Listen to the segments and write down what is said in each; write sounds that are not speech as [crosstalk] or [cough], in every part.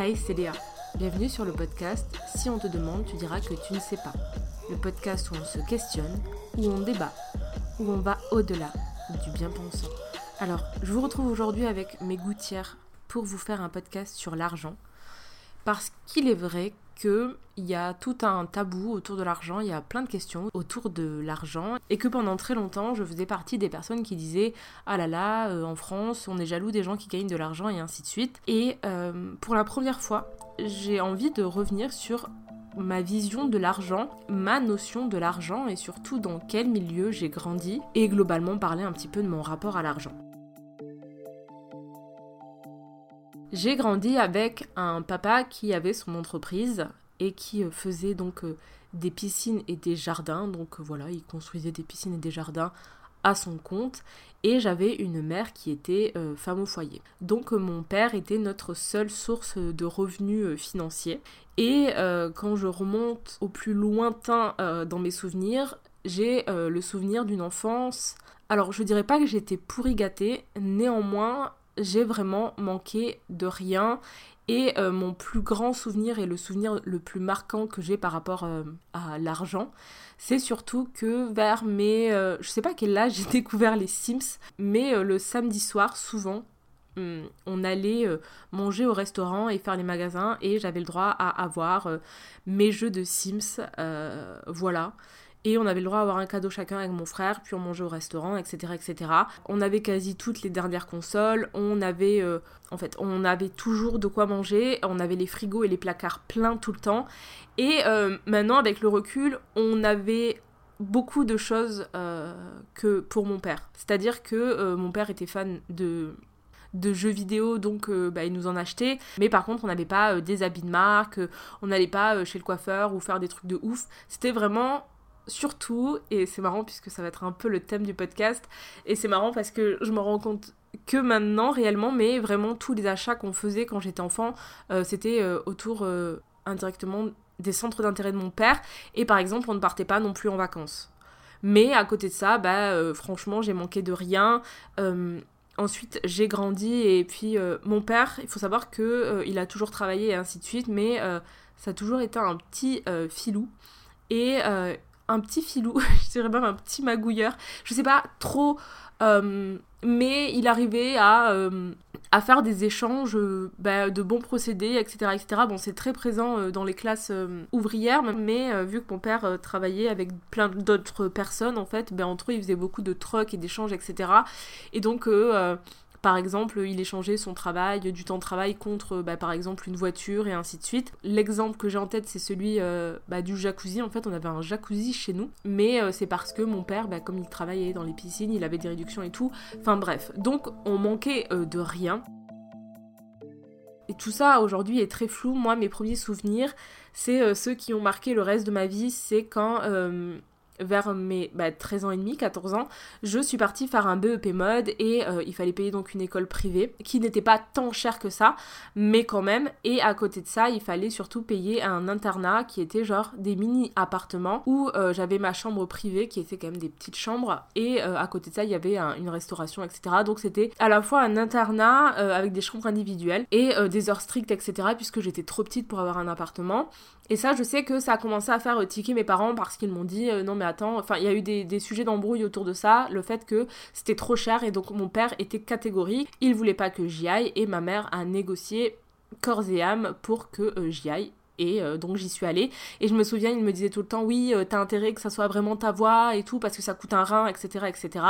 Hey, c'est Léa. Bienvenue sur le podcast Si on te demande, tu diras que tu ne sais pas. Le podcast où on se questionne, où on débat, où on va au-delà du bien pensant. Alors, je vous retrouve aujourd'hui avec mes gouttières pour vous faire un podcast sur l'argent. Parce qu'il est vrai qu'il y a tout un tabou autour de l'argent, il y a plein de questions autour de l'argent, et que pendant très longtemps, je faisais partie des personnes qui disaient Ah là là, euh, en France, on est jaloux des gens qui gagnent de l'argent, et ainsi de suite. Et euh, pour la première fois, j'ai envie de revenir sur ma vision de l'argent, ma notion de l'argent, et surtout dans quel milieu j'ai grandi, et globalement parler un petit peu de mon rapport à l'argent. J'ai grandi avec un papa qui avait son entreprise et qui euh, faisait donc euh, des piscines et des jardins. Donc euh, voilà, il construisait des piscines et des jardins à son compte. Et j'avais une mère qui était femme au foyer. Donc mon père était notre seule source de revenus financiers. Et quand je remonte au plus lointain dans mes souvenirs, j'ai le souvenir d'une enfance. Alors je dirais pas que j'étais pourri gâtée, néanmoins j'ai vraiment manqué de rien. Et euh, mon plus grand souvenir et le souvenir le plus marquant que j'ai par rapport euh, à l'argent, c'est surtout que vers mes... Euh, je sais pas quel âge j'ai [laughs] découvert les Sims, mais le samedi soir, souvent, hmm, on allait manger au restaurant et faire les magasins et j'avais le droit à avoir mes jeux de Sims. voilà. Et on avait le droit à avoir un cadeau chacun avec mon frère, puis on mangeait au restaurant, etc. etc. On avait quasi toutes les dernières consoles, on avait, euh, en fait, on avait toujours de quoi manger, on avait les frigos et les placards pleins tout le temps. Et euh, maintenant, avec le recul, on avait beaucoup de choses euh, que pour mon père. C'est-à-dire que mon père était fan de de jeux vidéo, donc bah, il nous en achetait. Mais par contre, on n'avait pas des habits de marque, on n'allait pas chez le coiffeur ou faire des trucs de ouf. C'était vraiment surtout, et c'est marrant puisque ça va être un peu le thème du podcast, et c'est marrant parce que je me rends compte que maintenant réellement, mais vraiment tous les achats qu'on faisait quand j'étais enfant, euh, c'était euh, autour euh, indirectement des centres d'intérêt de mon père, et par exemple on ne partait pas non plus en vacances. Mais à côté de ça, bah franchement j'ai manqué de rien. Ensuite, j'ai grandi et puis mon père, il faut savoir que il a toujours travaillé et ainsi de suite, mais ça a toujours été un petit filou. Et un petit filou, [laughs] je dirais même un petit magouilleur. Je sais pas trop, euh, mais il arrivait à, euh, à faire des échanges euh, bah, de bons procédés, etc. etc. Bon, c'est très présent dans les classes ouvrières, mais vu que mon père travaillait avec plein d'autres personnes, en fait, ben, entre eux, il faisait beaucoup de trocs et d'échanges, etc. Et donc, par exemple, il échangeait son travail, du temps de travail contre, bah, par exemple, une voiture et ainsi de suite. L'exemple que j'ai en tête, c'est celui euh, bah, du jacuzzi. En fait, on avait un jacuzzi chez nous, mais euh, c'est parce que mon père, bah, comme il travaillait dans les piscines, il avait des réductions et tout. Enfin bref, donc on manquait euh, de rien. Et tout ça aujourd'hui est très flou. Moi, mes premiers souvenirs, c'est ceux qui ont marqué le reste de ma vie. C'est quand vers mes 13 bah, ans et demi, 14 ans, je suis partie faire un BEP mode et euh, il fallait payer donc une école privée qui n'était pas tant chère que ça, mais quand même. Et à côté de ça, il fallait surtout payer un internat qui était genre des mini appartements où euh, j'avais ma chambre privée qui était quand même des petites chambres et euh, à côté de ça, il y avait une restauration, etc. Donc c'était à la fois un internat avec des chambres individuelles et des heures strictes, etc. puisque j'étais trop petite pour avoir un appartement. Et ça, je sais que ça a commencé à faire tiquer mes parents parce qu'ils m'ont dit non mais attends, enfin il y a eu des, sujets d'embrouille autour de ça, le fait que c'était trop cher et donc mon père était catégorique, il voulait pas que j'y aille et ma mère a négocié corps et âme pour que euh, j'y aille et euh, donc j'y suis allée. Et je me souviens, il me disait tout le temps, oui, euh, t'as intérêt que ça soit vraiment ta voix et tout, parce que ça coûte un rein, etc. etc.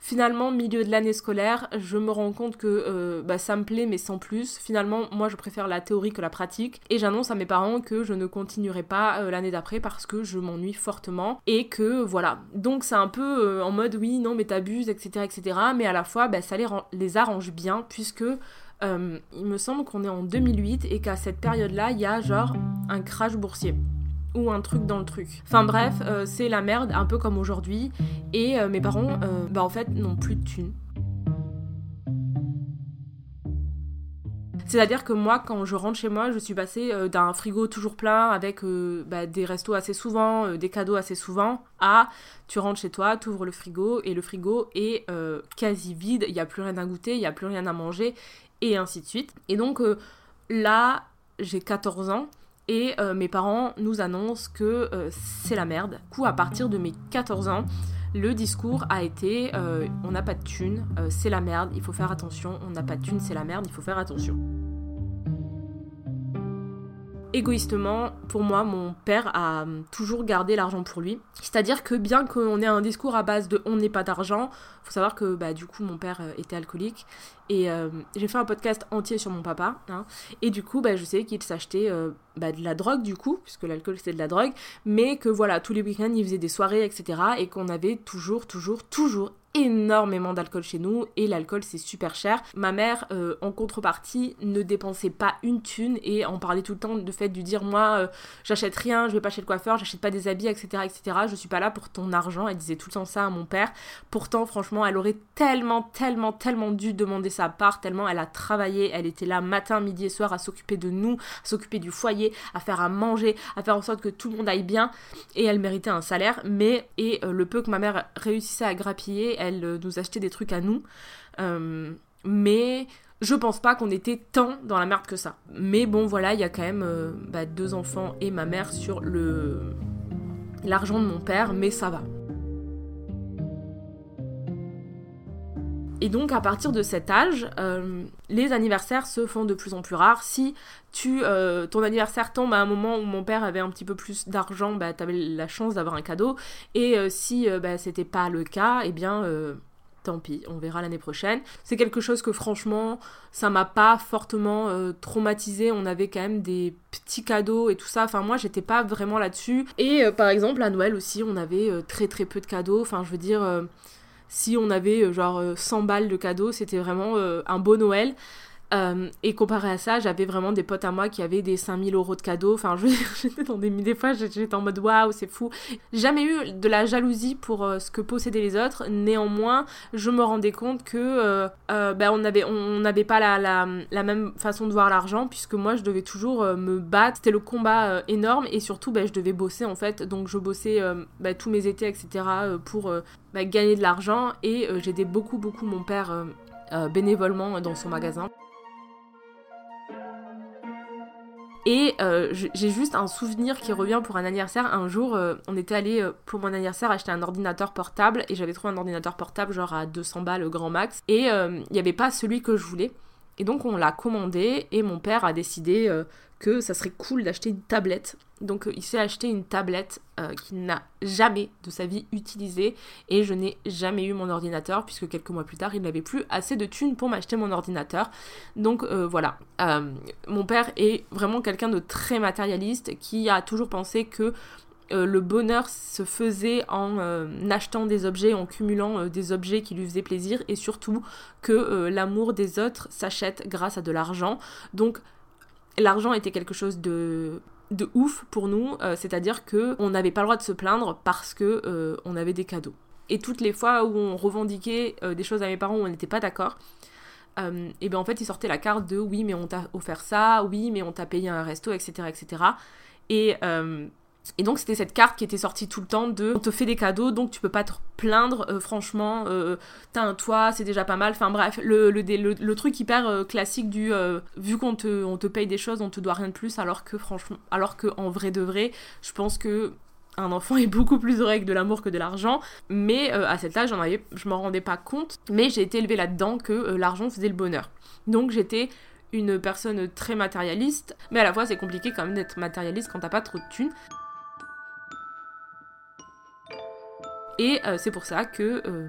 Finalement, milieu de l'année scolaire, je me rends compte que euh, bah, ça me plaît, mais sans plus. Finalement, moi, je préfère la théorie que la pratique. Et j'annonce à mes parents que je ne continuerai pas l'année d'après parce que je m'ennuie fortement. Et que voilà. Donc c'est un peu en mode, oui, non, mais t'abuses, etc. etc. Mais à la fois, bah, ça les, les arrange bien, puisque euh, il me semble qu'on est en 2008 et qu'à cette période-là, il y a genre un crash boursier ou un truc dans le truc. Enfin bref, euh, c'est la merde, un peu comme aujourd'hui. Et euh, mes parents, bah en fait, n'ont plus de thunes. C'est-à-dire que moi, quand je rentre chez moi, je suis passée d'un frigo toujours plein avec bah, des restos assez souvent, des cadeaux assez souvent, à tu rentres chez toi, tu ouvres le frigo et le frigo est quasi vide, il n'y a plus rien à goûter, il n'y a plus rien à manger et ainsi de suite. Et donc euh, là, j'ai 14 ans et euh, mes parents nous annoncent que euh, c'est la merde. Du coup, à partir de mes 14 ans, le discours a été on n'a pas de thunes, c'est la merde, il faut faire attention, on n'a pas de thunes, c'est la merde, il faut faire attention. Égoïstement, pour moi, mon père a toujours gardé l'argent pour lui. C'est-à-dire que bien qu'on ait un discours à base de on n'est pas d'argent, faut savoir que bah, du coup mon père était alcoolique et euh, j'ai fait un podcast entier sur mon papa. Hein. et du coup, bah, je sais qu'il s'achetait euh, bah, de la drogue, du coup, puisque l'alcool c'était de la drogue. Mais que voilà, tous les week-ends, il faisait des soirées, etc. Et qu'on avait toujours, toujours, toujours énormément d'alcool chez nous et l'alcool c'est super cher. Ma mère euh, en contrepartie ne dépensait pas une thune et en parlait tout le temps de fait de dire moi j'achète rien, je vais pas chez le coiffeur, j'achète pas des habits etc etc. Je suis pas là pour ton argent. Elle disait tout le temps ça à mon père. Pourtant franchement elle aurait tellement tellement tellement dû demander ça part tellement elle a travaillé, elle était là matin, midi et soir à s'occuper de nous, à s'occuper du foyer, à faire à manger, à faire en sorte que tout le monde aille bien et elle méritait un salaire mais et euh, le peu que ma mère réussissait à grappiller, elle euh, nous achetait des trucs à nous euh, mais je pense pas qu'on était tant dans la merde que ça. Mais bon voilà, il y a quand même bah, deux enfants et ma mère sur le l'argent de mon père, mais ça va. Et donc à partir de cet âge, euh, les anniversaires se font de plus en plus rares. Si euh, ton anniversaire tombe à un moment où mon père avait un petit peu plus d'argent, bah, tu avais la chance d'avoir un cadeau. Et euh, si bah, c'était pas le cas, eh bien tant pis, on verra l'année prochaine. C'est quelque chose que franchement, ça m'a pas fortement traumatisé. On avait quand même des petits cadeaux et tout ça. Enfin, moi, j'étais pas vraiment là-dessus. Et par exemple, à Noël aussi, on avait très très peu de cadeaux. Enfin, je veux dire, si on avait euh, genre 100 euh, balles de cadeaux, c'était vraiment euh, un beau Noël. Et comparé à ça, j'avais vraiment des potes à moi qui avaient des 5000 euros de cadeaux. Enfin, [laughs] j'étais dans des. Des fois, j'étais en mode waouh, c'est fou. Jamais eu de la jalousie pour ce que possédaient les autres. Néanmoins, je me rendais compte que ben, on n'avait on, pas la, même façon de voir l'argent, puisque moi, je devais toujours me battre. C'était le combat énorme et surtout, ben, je devais bosser en fait. Donc, je bossais ben, tous mes étés, etc. pour bah, gagner de l'argent et euh, j'aidais beaucoup beaucoup mon père euh, euh, bénévolement dans son magasin. Et j'ai juste un souvenir qui revient pour un anniversaire. Un jour, on était allé pour mon anniversaire acheter un ordinateur portable et j'avais trouvé un ordinateur portable genre à 200 balles grand max. Et il n'y avait pas celui que je voulais. Et donc on l'a commandé et mon père a décidé que ça serait cool d'acheter une tablette. Donc euh, il s'est acheté une tablette euh, qu'il n'a jamais de sa vie utilisée et je n'ai jamais eu mon ordinateur puisque quelques mois plus tard il n'avait plus assez de thunes pour m'acheter mon ordinateur. Donc euh, voilà, mon père est vraiment quelqu'un de très matérialiste qui a toujours pensé que le bonheur se faisait en achetant des objets, en cumulant des objets qui lui faisaient plaisir et surtout que l'amour des autres s'achète grâce à de l'argent. Donc l'argent était quelque chose de de ouf pour nous, euh, c'est-à-dire que on n'avait pas le droit de se plaindre parce que euh, on avait des cadeaux. Et toutes les fois où on revendiquait euh, des choses à mes parents où on n'était pas d'accord, et bien en fait ils sortaient la carte de oui mais on t'a offert ça, oui mais on t'a payé un resto, etc. etc. Et et donc c'était cette carte qui était sortie tout le temps de on te fait des cadeaux donc tu peux pas te plaindre euh, franchement euh, t'as un toit c'est déjà pas mal. Enfin bref le, le, truc hyper euh, classique du vu qu'on te, on te paye des choses on te doit rien de plus alors que franchement alors que en vrai de vrai je pense que un enfant est beaucoup plus heureux avec de l'amour que de l'argent. Mais à cet âge j'en avais je m'en rendais pas compte mais j'ai été élevée là-dedans que l'argent faisait le bonheur. Donc j'étais une personne très matérialiste mais à la fois c'est compliqué quand même d'être matérialiste quand t'as pas trop de thunes Et euh, c'est pour ça que euh,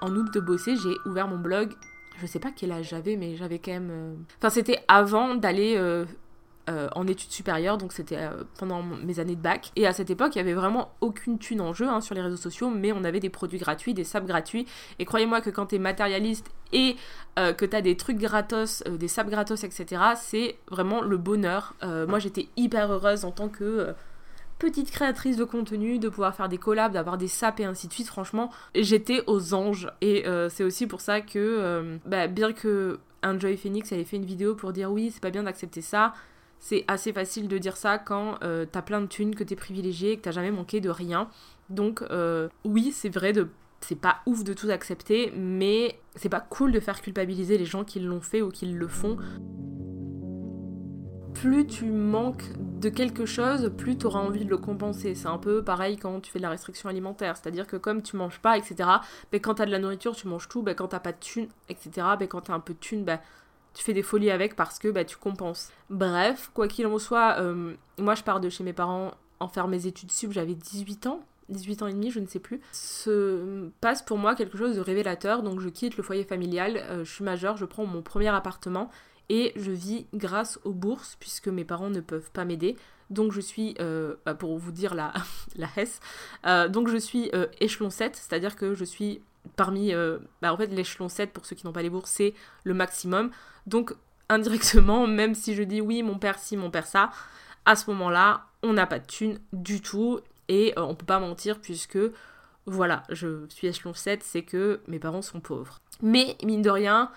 en août de bosser, j'ai ouvert mon blog. Je sais pas quel âge j'avais, mais j'avais quand même. Euh, enfin, c'était avant d'aller en études supérieures, donc c'était pendant mes années de bac. Et à cette époque, il y avait vraiment aucune thune en jeu hein, sur les réseaux sociaux, mais on avait des produits gratuits, des saps gratuits. Et croyez-moi que quand t'es matérialiste et que t'as des trucs gratos, des saps gratos, etc., c'est vraiment le bonheur. moi, j'étais hyper heureuse en tant que petite créatrice de contenu, de pouvoir faire des collabs, d'avoir des saps et ainsi de suite, franchement, j'étais aux anges. Et euh, c'est aussi pour ça que, euh, bah, bien que Enjoy Phoenix avait fait une vidéo pour dire oui, c'est pas bien d'accepter ça, c'est assez facile de dire ça quand euh, t'as plein de thunes, que t'es privilégié, que t'as jamais manqué de rien. Donc oui, c'est vrai de c'est pas ouf de tout accepter, mais c'est pas cool de faire culpabiliser les gens qui l'ont fait ou qui le font plus tu manques de quelque chose, plus tu auras envie de le compenser. C'est un peu pareil quand tu fais de la restriction alimentaire. C'est-à-dire que comme tu manges pas, etc., ben, quand tu as de la nourriture, tu manges tout. Ben, quand t'as pas de thunes, etc., ben, quand tu as un peu de thunes, ben, tu fais des folies avec parce que ben, tu compenses. Bref, quoi qu'il en soit, euh, moi je pars de chez mes parents en faire mes études sub, j'avais 18 ans. 18 ans et demi, je ne sais plus, se passe pour moi quelque chose de révélateur. Donc je quitte le foyer familial, euh, je suis majeure, je prends mon premier appartement et je vis grâce aux bourses puisque mes parents ne peuvent pas m'aider. Donc je suis, euh, bah, pour vous dire la, [laughs] la hesse, euh, donc je suis échelon 7, c'est-à-dire que je suis parmi, bah, en fait l'échelon 7 pour ceux qui n'ont pas les bourses c'est le maximum. Donc indirectement, [laughs] même si je dis oui mon père si, mon père ça, à ce moment-là on n'a pas de thunes du tout et on peut pas mentir puisque voilà, je suis échelon 7, c'est que mes parents sont pauvres. Mais mine de rien,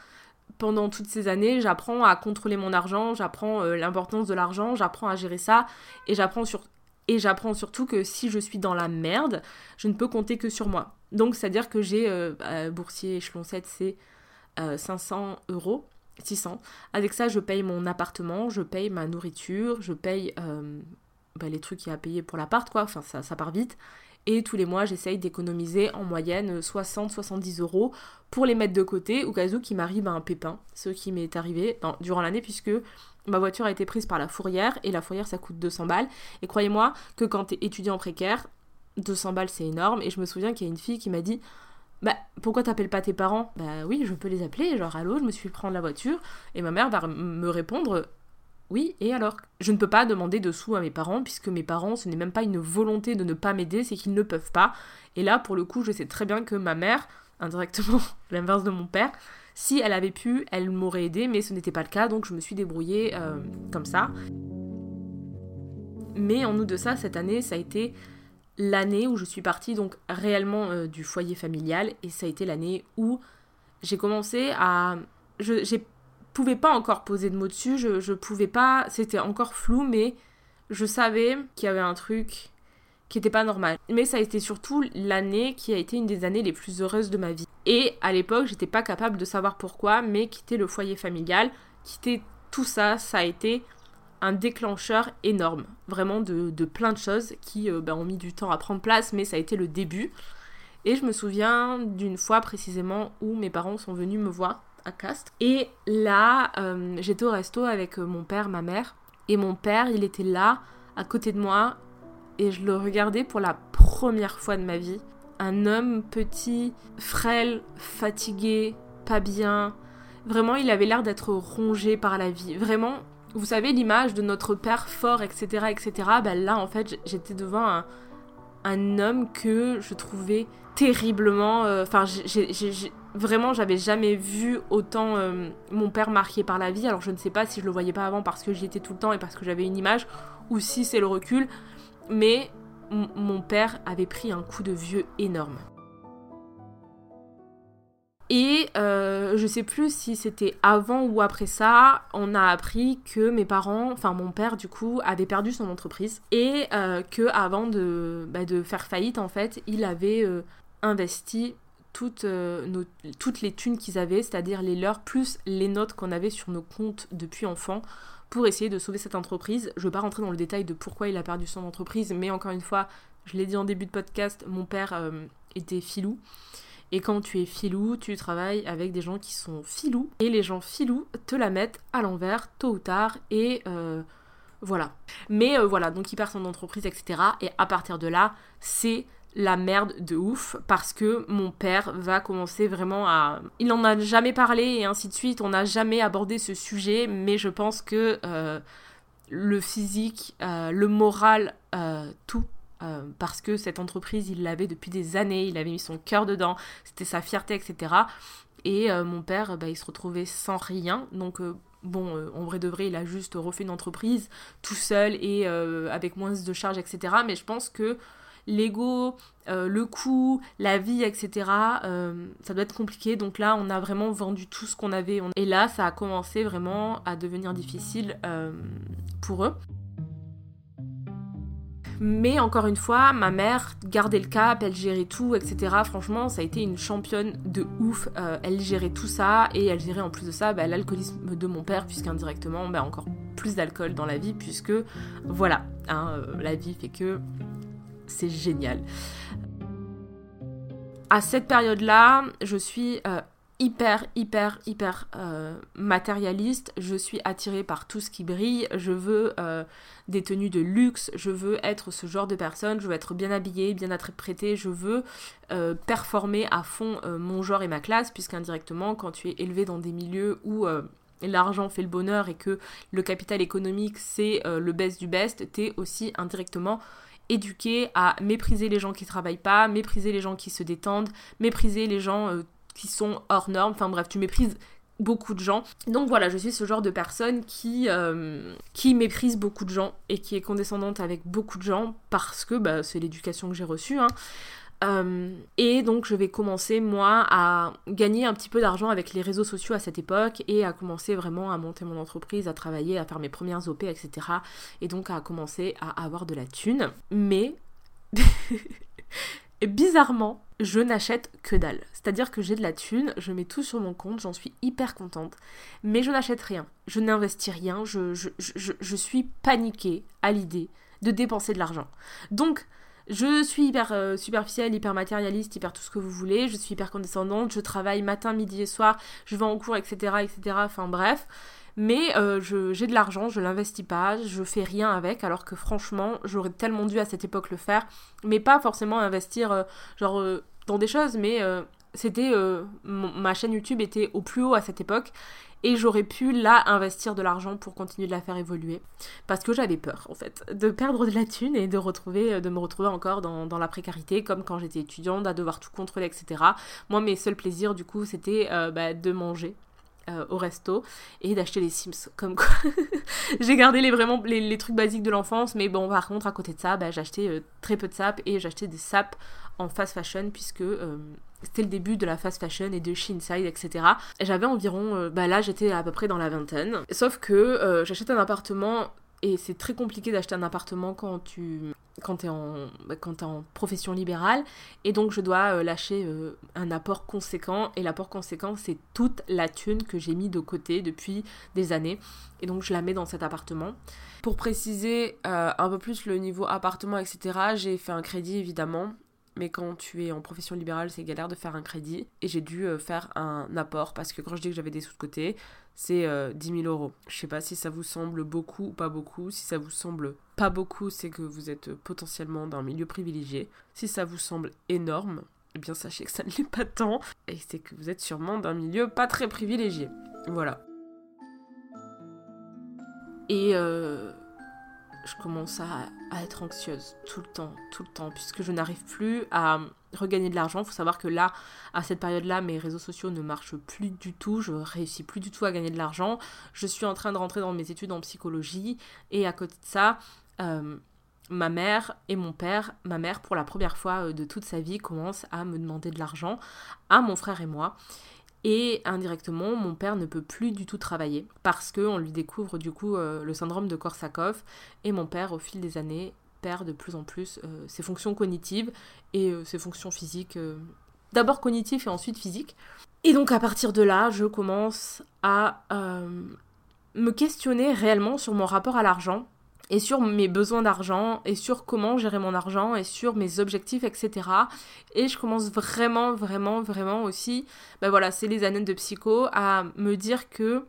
pendant toutes ces années, j'apprends à contrôler mon argent, j'apprends euh, l'importance de l'argent, j'apprends à gérer ça, et j'apprends surtout que si je suis dans la merde, je ne peux compter que sur moi. Donc, c'est-à-dire que j'ai euh, bah, boursier échelon 7, c'est 500 euh, euros, 600. Avec ça, je paye mon appartement, je paye ma nourriture, je paye bah, les trucs qu'il y a à payer pour l'appart, quoi. Enfin, ça, ça part vite. Et tous les mois, j'essaye d'économiser en moyenne 60-70 euros pour les mettre de côté au cas où qu'il m'arrive un pépin, ce qui m'est arrivé durant l'année puisque ma voiture a été prise par la fourrière et la fourrière ça coûte 200 balles. Et croyez-moi que quand t'es étudiant précaire, 200 balles c'est énorme. Et je me souviens qu'il y a une fille qui m'a dit bah pourquoi t'appelles pas tes parents? Bah oui, je peux les appeler, genre allô, je me suis prendre la voiture. Et ma mère va me répondre oui, et alors? Je ne peux pas demander de sous à mes parents, puisque mes parents, ce n'est même pas une volonté de ne pas m'aider, c'est qu'ils ne peuvent pas. Et là, pour le coup, je sais très bien que ma mère, [laughs] indirectement l'inverse de mon père, si elle avait pu, elle m'aurait aidé, mais ce n'était pas le cas, donc je me suis débrouillée euh, comme ça. Mais en août de ça, cette année, ça a été l'année où je suis partie donc réellement euh, du foyer familial, et ça a été l'année où j'ai commencé à... J'ai pouvais pas encore poser de mots dessus, je, je pouvais pas, c'était encore flou, mais je savais qu'il y avait un truc qui était pas normal. Mais ça a été surtout l'année qui a été une des années les plus heureuses de ma vie. Et à l'époque, j'étais pas capable de savoir pourquoi, mais quitter le foyer familial, quitter tout ça, ça a été un déclencheur énorme, vraiment de, plein de choses qui euh, ben, ont mis du temps à prendre place, mais ça a été le début. Et je me souviens d'une fois précisément où mes parents sont venus me voir Castres. Et là, euh, j'étais au resto avec euh, mon père, ma mère. Et mon père, il était là, à côté de moi. Et je le regardais pour la première fois de ma vie. Un homme petit, frêle, fatigué, pas bien. Vraiment, il avait l'air d'être rongé par la vie. Vraiment, vous savez, l'image de notre père fort, etc., etc. Ben là, en fait, j'étais devant un, homme que je trouvais terriblement. Euh, enfin, j'ai vraiment, j'avais jamais vu autant euh, mon père marqué par la vie. Alors, je ne sais pas si je le voyais pas avant parce que j'y étais tout le temps et parce que j'avais une image, ou si c'est le recul. Mais mon père avait pris un coup de vieux énorme. Et euh, je sais plus si c'était avant ou après ça, on a appris que mes parents, enfin mon père du coup, avait perdu son entreprise et euh, que avant de, bah, de, faire faillite en fait, il avait euh, investi toutes, nos, toutes les thunes qu'ils avaient, c'est-à-dire les leurs plus les notes qu'on avait sur nos comptes depuis enfant pour essayer de sauver cette entreprise. Je ne veux pas rentrer dans le détail de pourquoi il a perdu son entreprise, mais encore une fois, je l'ai dit en début de podcast, mon père était filou. Et quand tu es filou, tu travailles avec des gens qui sont filous. Et les gens filous te la mettent à l'envers, tôt ou tard. Et euh, voilà. Mais euh, voilà, donc il perd son entreprise, etc. Et à partir de là, c'est la merde de ouf parce que mon père va commencer vraiment à... Il n'en a jamais parlé et ainsi de suite, on n'a jamais abordé ce sujet, mais je pense que euh, le physique, le moral, tout euh, parce que cette entreprise, il l'avait depuis des années, il avait mis son cœur dedans, c'était sa fierté, etc. Et euh, mon père, bah, il se retrouvait sans rien. Donc, euh, bon, en vrai de vrai, il a juste refait une entreprise tout seul et avec moins de charges, etc. Mais je pense que l'ego, le coût, la vie, etc., ça doit être compliqué. Donc là, on a vraiment vendu tout ce qu'on avait. Et là, ça a commencé vraiment à devenir difficile pour eux. Mais encore une fois, ma mère gardait le cap, elle gérait tout, etc. Franchement, ça a été une championne de ouf. Euh, elle gérait tout ça et elle gérait en plus de ça bah, l'alcoolisme de mon père, puisqu'indirectement, bah, encore plus d'alcool dans la vie, puisque voilà, hein, la vie fait que c'est génial. À cette période-là, je suis hyper, hyper, hyper euh, matérialiste. Je suis attirée par tout ce qui brille. Je veux euh, des tenues de luxe. Je veux être ce genre de personne. Je veux être bien habillée, bien interprétée. Je veux euh, performer à fond mon genre et ma classe, puisqu'indirectement, quand tu es élevé dans des milieux où l'argent fait le bonheur et que le capital économique c'est le best du best, t'es aussi indirectement éduqué à mépriser les gens qui travaillent pas, mépriser les gens qui se détendent, mépriser les gens qui sont hors normes. Enfin bref, tu méprises beaucoup de gens. Donc voilà, je suis ce genre de personne qui, euh, qui méprise beaucoup de gens et qui est condescendante avec beaucoup de gens parce que bah, c'est l'éducation que j'ai reçue. Hein. Euh, et donc je vais commencer moi à gagner un petit peu d'argent avec les réseaux sociaux à cette époque et à commencer vraiment à monter mon entreprise, à travailler, à faire mes premières OP, etc. Et donc à commencer à avoir de la thune. Mais [laughs] bizarrement, je n'achète que dalle. C'est-à-dire que j'ai de la thune, je mets tout sur mon compte, j'en suis hyper contente, mais je n'achète rien, je n'investis rien, je, je, suis paniquée à l'idée de dépenser de l'argent. Donc, je suis hyper euh, superficielle, hyper matérialiste, hyper tout ce que vous voulez, je suis hyper condescendante, je travaille matin, midi et soir, je vais en cours, etc., etc., enfin bref. Mais euh, j'ai de l'argent, je l'investis pas, je fais rien avec, alors que franchement, j'aurais tellement dû à cette époque le faire, mais pas forcément investir euh, genre dans des choses, mais c'était ma chaîne YouTube était au plus haut à cette époque et j'aurais pu là investir de l'argent pour continuer de la faire évoluer parce que j'avais peur en fait de perdre de la thune et de retrouver de me retrouver encore dans, la précarité comme quand j'étais étudiante à devoir tout contrôler etc moi mes seuls plaisirs du coup c'était bah, de manger euh, au resto et d'acheter les Sims. Comme quoi, [laughs] j'ai gardé les, vraiment les, trucs basiques de l'enfance, mais bon, par contre, à côté de ça, bah, euh, très peu de sap et acheté des sapes en fast fashion puisque euh, c'était le début de la fast fashion et de Shinside, etc. J'avais environ, bah là j'étais à peu près dans la vingtaine. Sauf que j'achète un appartement et c'est très compliqué d'acheter un appartement quand tu quand tu es, en, bah, en profession libérale. Et donc, je dois euh, lâcher euh, un apport conséquent. Et l'apport conséquent, c'est toute la thune que j'ai mis de côté depuis des années. Et donc, je la mets dans cet appartement. Pour préciser euh, un peu plus le niveau appartement, etc., j'ai fait un crédit évidemment mais quand tu es en profession libérale, c'est galère de faire un crédit. Et j'ai dû euh, faire un apport parce que quand je dis que j'avais des sous de côté, c'est 10 euh, 000 euros. Je sais pas si ça vous semble beaucoup ou pas beaucoup. Si ça vous semble pas beaucoup, c'est que vous êtes potentiellement d'un milieu privilégié. Si ça vous semble énorme, eh bien sachez que ça ne l'est pas tant. Et c'est que vous êtes sûrement d'un milieu pas très privilégié. Voilà. Et euh, je commence à, être anxieuse tout le temps, tout le temps, puisque je n'arrive plus à regagner de l'argent. Il faut savoir que là, à cette période-là, mes réseaux sociaux ne marchent plus du tout, je réussis plus du tout à gagner de l'argent. Je suis en train de rentrer dans mes études en psychologie, et à côté de ça, euh, ma mère et mon père, ma mère pour la première fois euh, de toute sa vie commence à me demander de l'argent, à mon frère et moi. Et indirectement, mon père ne peut plus du tout travailler parce qu'on lui découvre du coup euh, le syndrome de Korsakoff. Et mon père, au fil des années, perd de plus en plus euh, ses fonctions cognitives et euh, ses fonctions physiques. D'abord cognitives et ensuite physiques. Et donc à partir de là, je commence à me questionner réellement sur mon rapport à l'argent et sur mes besoins d'argent et sur comment gérer mon argent et sur mes objectifs, etc. Et je commence vraiment, vraiment, vraiment aussi, ben voilà, c'est les années de psycho, à me dire que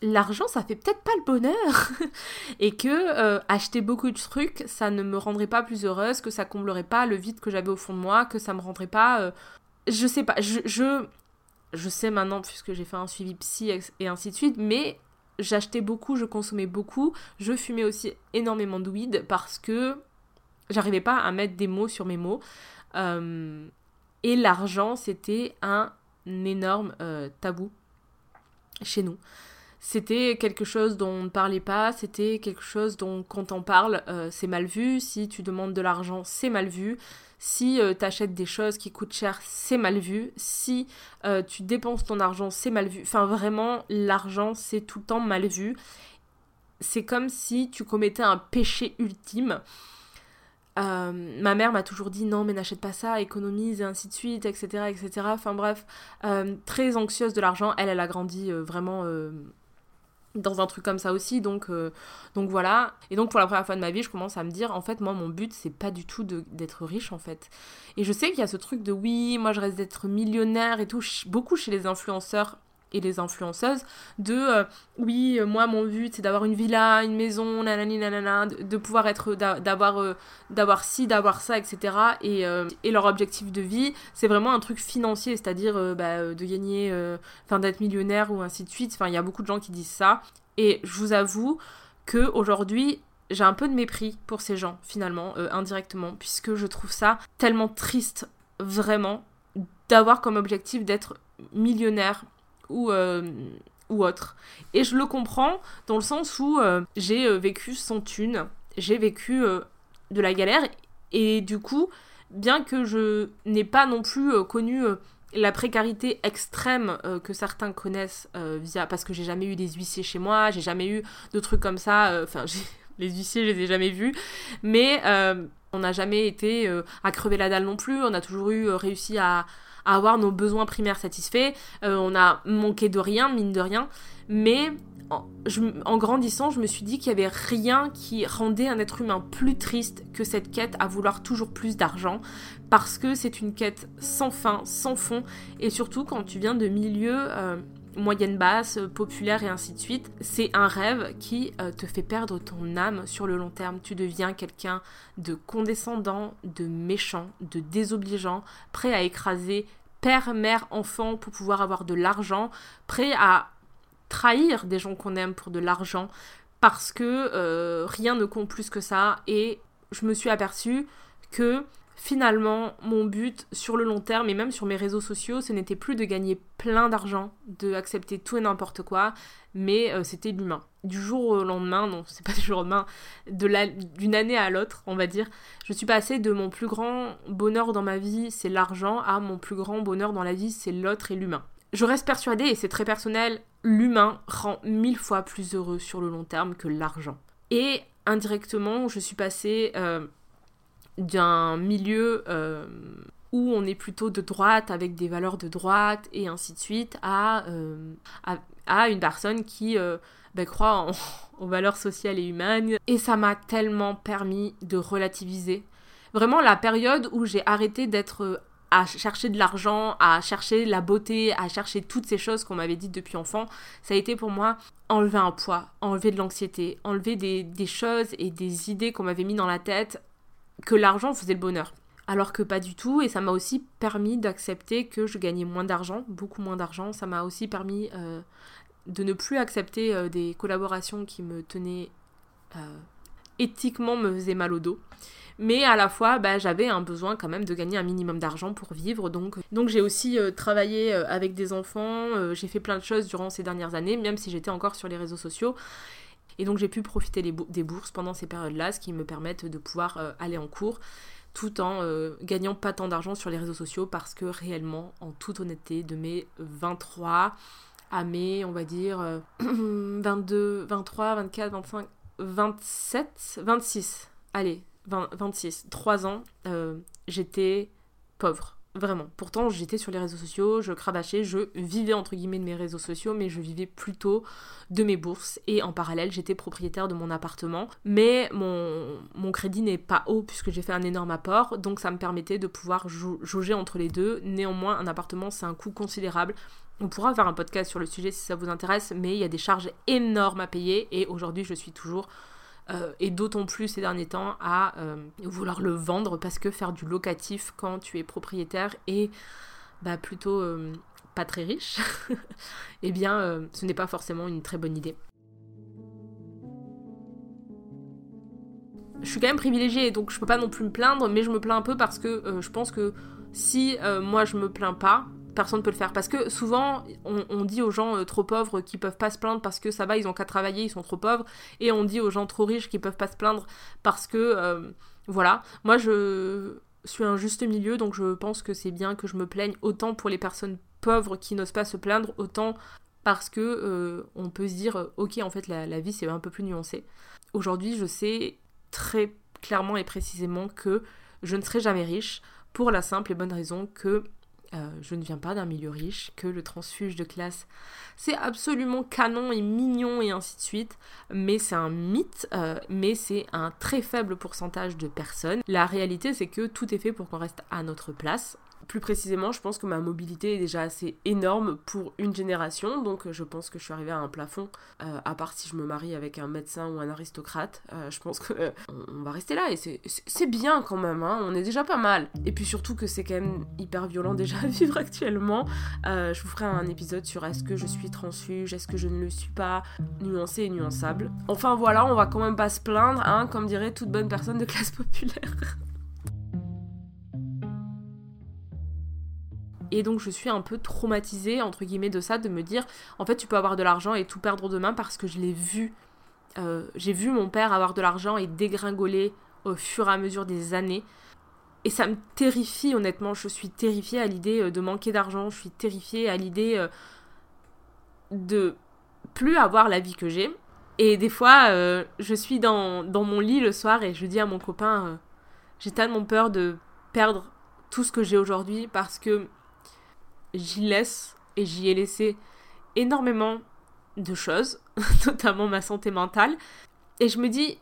l'argent ça fait peut-être pas le bonheur [laughs] et que euh, acheter beaucoup de trucs ça ne me rendrait pas plus heureuse, que ça comblerait pas le vide que j'avais au fond de moi, que ça me rendrait pas. Euh, je sais pas, je, je, je sais maintenant puisque j'ai fait un suivi psy et ainsi de suite, mais j'achetais beaucoup, je consommais beaucoup, je fumais aussi énormément de weed parce que j'arrivais pas à mettre des mots sur mes mots. Euh, et l'argent, c'était un énorme euh, tabou chez nous. C'était quelque chose dont on ne parlait pas, c'était quelque chose dont quand on parle, euh, c'est mal vu. Si tu demandes de l'argent, c'est mal vu. Si euh, tu achètes des choses qui coûtent cher, c'est mal vu. Si euh, tu dépenses ton argent, c'est mal vu. Enfin, vraiment, l'argent, c'est tout le temps mal vu. C'est comme si tu commettais un péché ultime. Ma mère m'a toujours dit non mais n'achète pas ça, économise et ainsi de suite, etc. etc. Enfin bref, très anxieuse de l'argent. Elle, elle a grandi vraiment dans un truc comme ça aussi donc euh, donc voilà. Et donc pour la première fois de ma vie je commence à me dire en fait moi mon but c'est pas du tout d'être riche en fait. Et je sais qu'il y a ce truc de oui moi je reste d'être millionnaire et tout. Beaucoup chez les influenceurs et les influenceuses de euh, oui euh, moi mon but c'est d'avoir une villa une maison nanani nanana de, pouvoir être d'avoir euh, d'avoir ci d'avoir ça etc et, et, leur objectif de vie c'est vraiment un truc financier c'est-à-dire bah, de gagner enfin d'être millionnaire ou ainsi de suite. Enfin il y a beaucoup de gens qui disent ça. Et je vous avoue que aujourd'hui j'ai un peu de mépris pour ces gens finalement indirectement puisque je trouve ça tellement triste vraiment d'avoir comme objectif d'être millionnaire ou, euh, ou autre. Et je le comprends dans le sens où euh, j'ai euh, vécu sans thune, j'ai vécu de la galère, et du coup, bien que je n'ai pas non plus connu la précarité extrême que certains connaissent via parce que j'ai jamais eu des huissiers chez moi, j'ai jamais eu de trucs comme ça. Enfin, [laughs] les huissiers, je les ai jamais vus, mais on n'a jamais été à crever la dalle non plus. On a toujours eu réussi à, avoir nos besoins primaires satisfaits. Euh, on a manqué de rien, mine de rien. Mais en, grandissant, je me suis dit qu'il n'y avait rien qui rendait un être humain plus triste que cette quête à vouloir toujours plus d'argent. Parce que c'est une quête sans fin, sans fond. Et surtout quand tu viens de milieux... Euh, moyenne basse, populaire et ainsi de suite. C'est un rêve qui euh, te fait perdre ton âme sur le long terme. Tu deviens quelqu'un de condescendant, de méchant, de désobligeant, prêt à écraser père, mère, enfant pour pouvoir avoir de l'argent, prêt à trahir des gens qu'on aime pour de l'argent parce que euh, rien ne compte plus que ça et je me suis aperçue que finalement, mon but sur le long terme et même sur mes réseaux sociaux, ce n'était plus de gagner plein d'argent, de accepter tout et n'importe quoi, mais euh, c'était l'humain. Du jour au lendemain, non, c'est pas du jour au lendemain, d'une année à l'autre, on va dire, je suis passée de mon plus grand bonheur dans ma vie, c'est l'argent, à mon plus grand bonheur dans la vie, c'est l'autre et l'humain. Je reste persuadée, et c'est très personnel, l'humain rend mille fois plus heureux sur le long terme que l'argent. Et indirectement, je suis passée euh, d'un milieu euh, où on est plutôt de droite avec des valeurs de droite et ainsi de suite à, euh, à, une personne qui euh, ben, croit [laughs] aux valeurs sociales et humaines. Et ça m'a tellement permis de relativiser. Vraiment la période où j'ai arrêté d'être à chercher de l'argent, à chercher la beauté, à chercher toutes ces choses qu'on m'avait dites depuis enfant, ça a été pour moi enlever un poids, enlever de l'anxiété, enlever des, des, choses et des idées qu'on m'avait mis dans la tête que l'argent faisait le bonheur. Alors que pas du tout, et ça m'a aussi permis d'accepter que je gagnais moins d'argent, beaucoup moins d'argent. Ça m'a aussi permis euh, de ne plus accepter euh, des collaborations qui me tenaient euh, éthiquement, me faisaient mal au dos. Mais à la fois, bah, j'avais un besoin quand même de gagner un minimum d'argent pour vivre. Donc, donc j'ai aussi travaillé avec des enfants, j'ai fait plein de choses durant ces dernières années, même si j'étais encore sur les réseaux sociaux. Et donc j'ai pu profiter des bourses pendant ces périodes-là, ce qui me permettent de pouvoir euh, aller en cours tout en euh, gagnant pas tant d'argent sur les réseaux sociaux parce que réellement, en toute honnêteté, de mes 23 à mes, on va dire, 22, 23, 24, 25, 27, 26, allez, 26, 3 ans, euh, j'étais pauvre. Vraiment. Pourtant, j'étais sur les réseaux sociaux, je crabachais, je vivais entre guillemets de mes réseaux sociaux, mais je vivais plutôt de mes bourses. Et en parallèle, j'étais propriétaire de mon appartement. Mais mon, mon crédit n'est pas haut puisque j'ai fait un énorme apport. Donc ça me permettait de pouvoir jauger entre les deux. Néanmoins, un appartement, c'est un coût considérable. On pourra faire un podcast sur le sujet si ça vous intéresse, mais il y a des charges énormes à payer. Et aujourd'hui, je suis toujours euh, et d'autant plus ces derniers temps à euh, vouloir le vendre parce que faire du locatif quand tu es propriétaire et bah, plutôt euh, pas très riche, [laughs] eh bien ce n'est pas forcément une très bonne idée. Je suis quand même privilégiée donc je peux pas non plus me plaindre, mais je me plains un peu parce que je pense que si moi je me plains pas, personne ne peut le faire. Parce que souvent, on, dit aux gens euh, trop pauvres qui peuvent pas se plaindre parce que ça va, ils ont qu'à travailler, ils sont trop pauvres. Et on dit aux gens trop riches qui peuvent pas se plaindre parce que, euh, voilà. Moi, je suis un juste milieu, donc je pense que c'est bien que je me plaigne autant pour les personnes pauvres qui n'osent pas se plaindre, autant parce que euh, on peut se dire, ok, en fait, la, vie c'est un peu plus nuancé. Aujourd'hui, je sais très clairement et précisément que je ne serai jamais riche pour la simple et bonne raison que euh, je ne viens pas d'un milieu riche, que le transfuge de classe, c'est absolument canon et mignon et ainsi de suite, mais c'est un mythe, euh, mais c'est un très faible pourcentage de personnes. La réalité, c'est que tout est fait pour qu'on reste à notre place, plus précisément, je pense que ma mobilité est déjà assez énorme pour une génération, donc je pense que je suis arrivée à un plafond, euh, à part si je me marie avec un médecin ou un aristocrate. Euh, je pense qu'on euh, on va rester là et c'est bien quand même, hein, on est déjà pas mal. Et puis surtout que c'est quand même hyper violent déjà à vivre [laughs] actuellement. je vous ferai un épisode sur est-ce que je suis transfuge, est-ce que je ne le suis pas, nuancé et nuançable. Enfin voilà, on va quand même pas se plaindre, hein, comme dirait toute bonne personne de classe populaire. [laughs] Et donc je suis un peu traumatisée, entre guillemets, de ça, de me dire, en fait, tu peux avoir de l'argent et tout perdre demain parce que je l'ai vu. Euh, j'ai vu mon père avoir de l'argent et dégringoler au fur et à mesure des années. Et ça me terrifie, honnêtement. Je suis terrifiée à l'idée euh, de manquer d'argent. Je suis terrifiée à l'idée euh, de plus avoir la vie que j'ai. Et des fois, je suis dans, dans, mon lit le soir et je dis à mon copain, j'ai tellement peur de perdre tout ce que j'ai aujourd'hui parce que j'y laisse et j'y ai laissé énormément de choses, [laughs] notamment ma santé mentale. Et je me dis,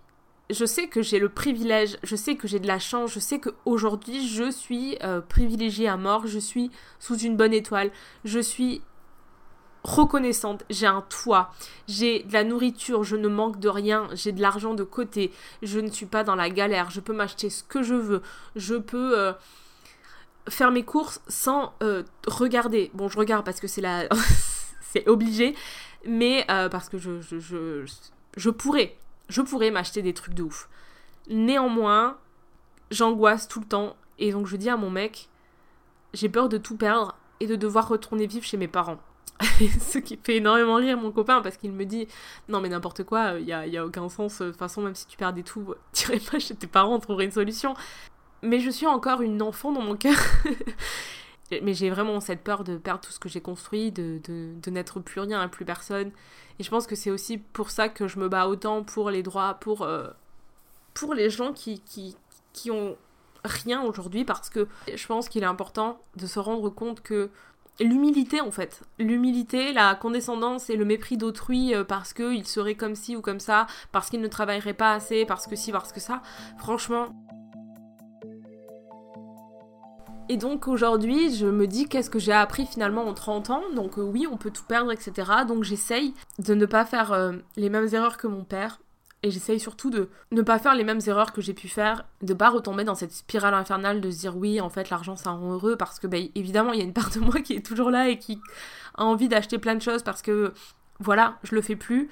je sais que j'ai le privilège, je sais que j'ai de la chance, je sais qu'aujourd'hui je suis euh, privilégiée à mort, je suis sous une bonne étoile, je suis reconnaissante, j'ai un toit, j'ai de la nourriture, je ne manque de rien, j'ai de l'argent de côté, je ne suis pas dans la galère, je peux m'acheter ce que je veux, je peux... Euh, faire mes courses sans euh, regarder. Bon, je regarde parce que c'est la... [laughs] c'est obligé, mais euh, parce que je, je, je, je, pourrais, je pourrais m'acheter des trucs de ouf. Néanmoins, j'angoisse tout le temps et donc je dis à mon mec, j'ai peur de tout perdre et de devoir retourner vivre chez mes parents. [laughs] Ce qui fait énormément rire mon copain parce qu'il me dit non mais n'importe quoi, il n'y a, y a, aucun sens, de toute façon même si tu perdais tout, [laughs] tu irais pas chez tes parents, on trouverait une solution mais je suis encore une enfant dans mon cœur. [laughs] mais j'ai vraiment cette peur de perdre tout ce que j'ai construit, de, n'être plus rien, plus personne. Et je pense que c'est aussi pour ça que je me bats autant pour les droits, pour, euh, pour les gens qui, qui, qui ont rien aujourd'hui, parce que je pense qu'il est important de se rendre compte que l'humilité en fait, l'humilité, la condescendance et le mépris d'autrui euh, parce qu'il serait comme ci ou comme ça, parce qu'il ne travaillerait pas assez, parce que ci, parce que ça, franchement, et donc aujourd'hui, je me dis qu'est-ce que j'ai appris finalement en 30 ans? Donc euh, oui, on peut tout perdre, etc. Donc j'essaye de ne pas faire euh, les mêmes erreurs que mon père. Et j'essaye surtout de ne pas faire les mêmes erreurs que j'ai pu faire, de pas retomber dans cette spirale infernale de se dire oui, en fait, l'argent ça rend heureux parce que, ben, évidemment, il y a une part de moi qui est toujours là et qui a envie d'acheter plein de choses parce que, voilà, je le fais plus.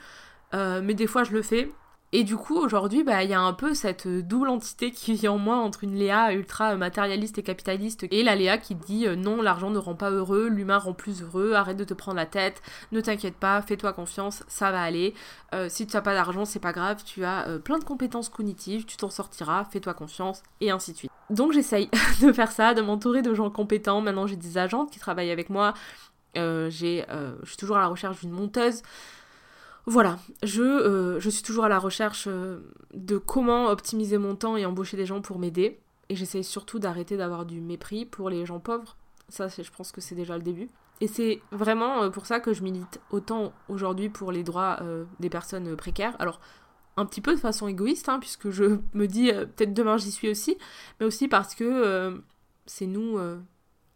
Euh, mais des fois, je le fais. Et du coup, aujourd'hui, bah, il y a un peu cette double entité qui vit en moi entre une Léa ultra matérialiste et capitaliste et la Léa qui dit euh, non, l'argent ne rend pas heureux, l'humain rend plus heureux, arrête de te prendre la tête, ne t'inquiète pas, fais-toi confiance, ça va aller. Euh, si tu n'as pas d'argent, c'est pas grave, tu as euh, plein de compétences cognitives, tu t'en sortiras, fais-toi confiance, et ainsi de suite. Donc j'essaye [laughs] de faire ça, de m'entourer de gens compétents. Maintenant, j'ai des agentes qui travaillent avec moi. j'ai, je suis toujours à la recherche d'une monteuse. Voilà, je, euh, je, suis toujours à la recherche euh, de comment optimiser mon temps et embaucher des gens pour m'aider. Et j'essaye surtout d'arrêter d'avoir du mépris pour les gens pauvres. Ça, je pense que c'est déjà le début. Et c'est vraiment euh, pour ça que je milite autant aujourd'hui pour les droits des personnes précaires. Alors, un petit peu de façon égoïste, hein, puisque je [laughs] me dis peut-être demain j'y suis aussi, mais aussi parce que c'est nous,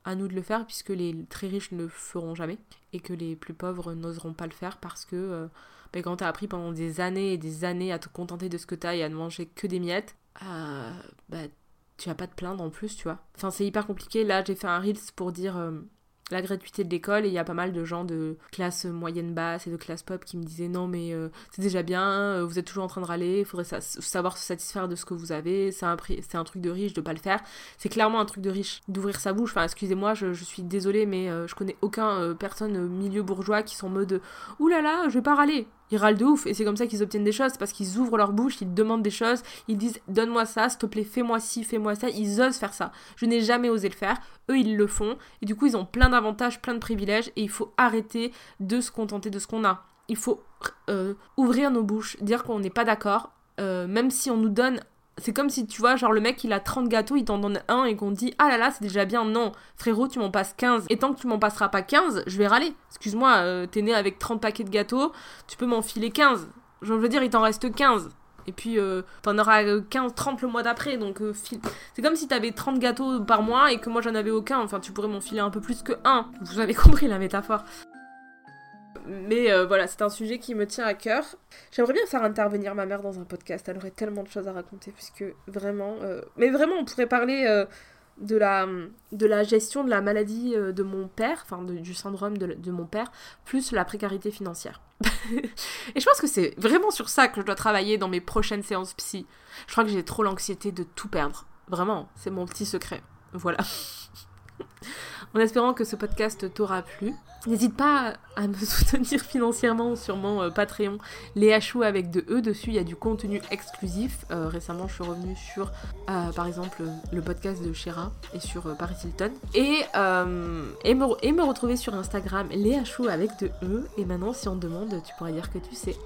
à nous de le faire, puisque les très riches ne le feront jamais, et que les plus pauvres n'oseront pas le faire parce que mais quand t'as appris pendant des années et des années à te contenter de ce que t'as et à ne manger que des miettes, euh, bah tu vas pas te plaindre en plus, tu vois. Enfin, c'est hyper compliqué. Là, j'ai fait un Reels pour dire euh, la gratuité de l'école et il y a pas mal de gens de classe moyenne basse et de classe pop qui me disaient non mais euh, c'est déjà bien, vous êtes toujours en train de râler, il faudrait savoir se satisfaire de ce que vous avez, c'est un, un truc de riche de pas le faire. C'est clairement un truc de riche d'ouvrir sa bouche. Enfin excusez-moi, je, suis désolée mais je connais aucun personne milieu bourgeois qui sont en mode oulala là là, je vais pas râler ils râlent de ouf et c'est comme ça qu'ils obtiennent des choses. Parce qu'ils ouvrent leur bouche, ils demandent des choses, ils disent donne-moi ça, s'il te plaît, fais-moi ci, fais-moi ça, ils osent faire ça. Je n'ai jamais osé le faire, eux ils le font. Et du coup ils ont plein d'avantages, plein de privilèges. Et il faut arrêter de se contenter de ce qu'on a. Il faut euh, ouvrir nos bouches, dire qu'on n'est pas d'accord, euh, même si on nous donne c'est comme si tu vois, genre le mec il a 30 gâteaux, il t'en donne un et qu'on dit ah là là, c'est déjà bien. Non, frérot, tu m'en passes 15. Et tant que tu m'en passeras pas 15, je vais râler. Excuse-moi, euh, t'es né avec 30 paquets de gâteaux, tu peux m'en filer 15. Je veux dire, il t'en reste 15. Et puis, euh, t'en auras 15, 30 le mois d'après. Donc, euh, c'est comme si t'avais 30 gâteaux par mois et que moi j'en avais aucun. Enfin, tu pourrais m'en filer un peu plus que un. Vous avez [laughs] compris la métaphore. Mais euh, voilà, c'est un sujet qui me tient à cœur. J'aimerais bien faire intervenir ma mère dans un podcast. Elle aurait tellement de choses à raconter, puisque vraiment. Euh, mais vraiment, on pourrait parler euh, de, la, de la gestion de la maladie de mon père, enfin du syndrome de, de, mon père, plus la précarité financière. [laughs] Et je pense que c'est vraiment sur ça que je dois travailler dans mes prochaines séances psy. Je crois que j'ai trop l'anxiété de tout perdre. Vraiment, c'est mon petit secret. Voilà. En espérant que ce podcast t'aura plu. N'hésite pas à me [laughs] soutenir financièrement sur mon euh, Patreon, les Chou avec de E dessus, il y a du contenu exclusif. Euh, récemment, je suis revenue sur, euh, par exemple, le podcast de Shera et sur Paris Hilton. Et, et, me, et me retrouver sur Instagram, les Chou avec de E. Et maintenant, si on te demande, tu pourras dire que tu sais.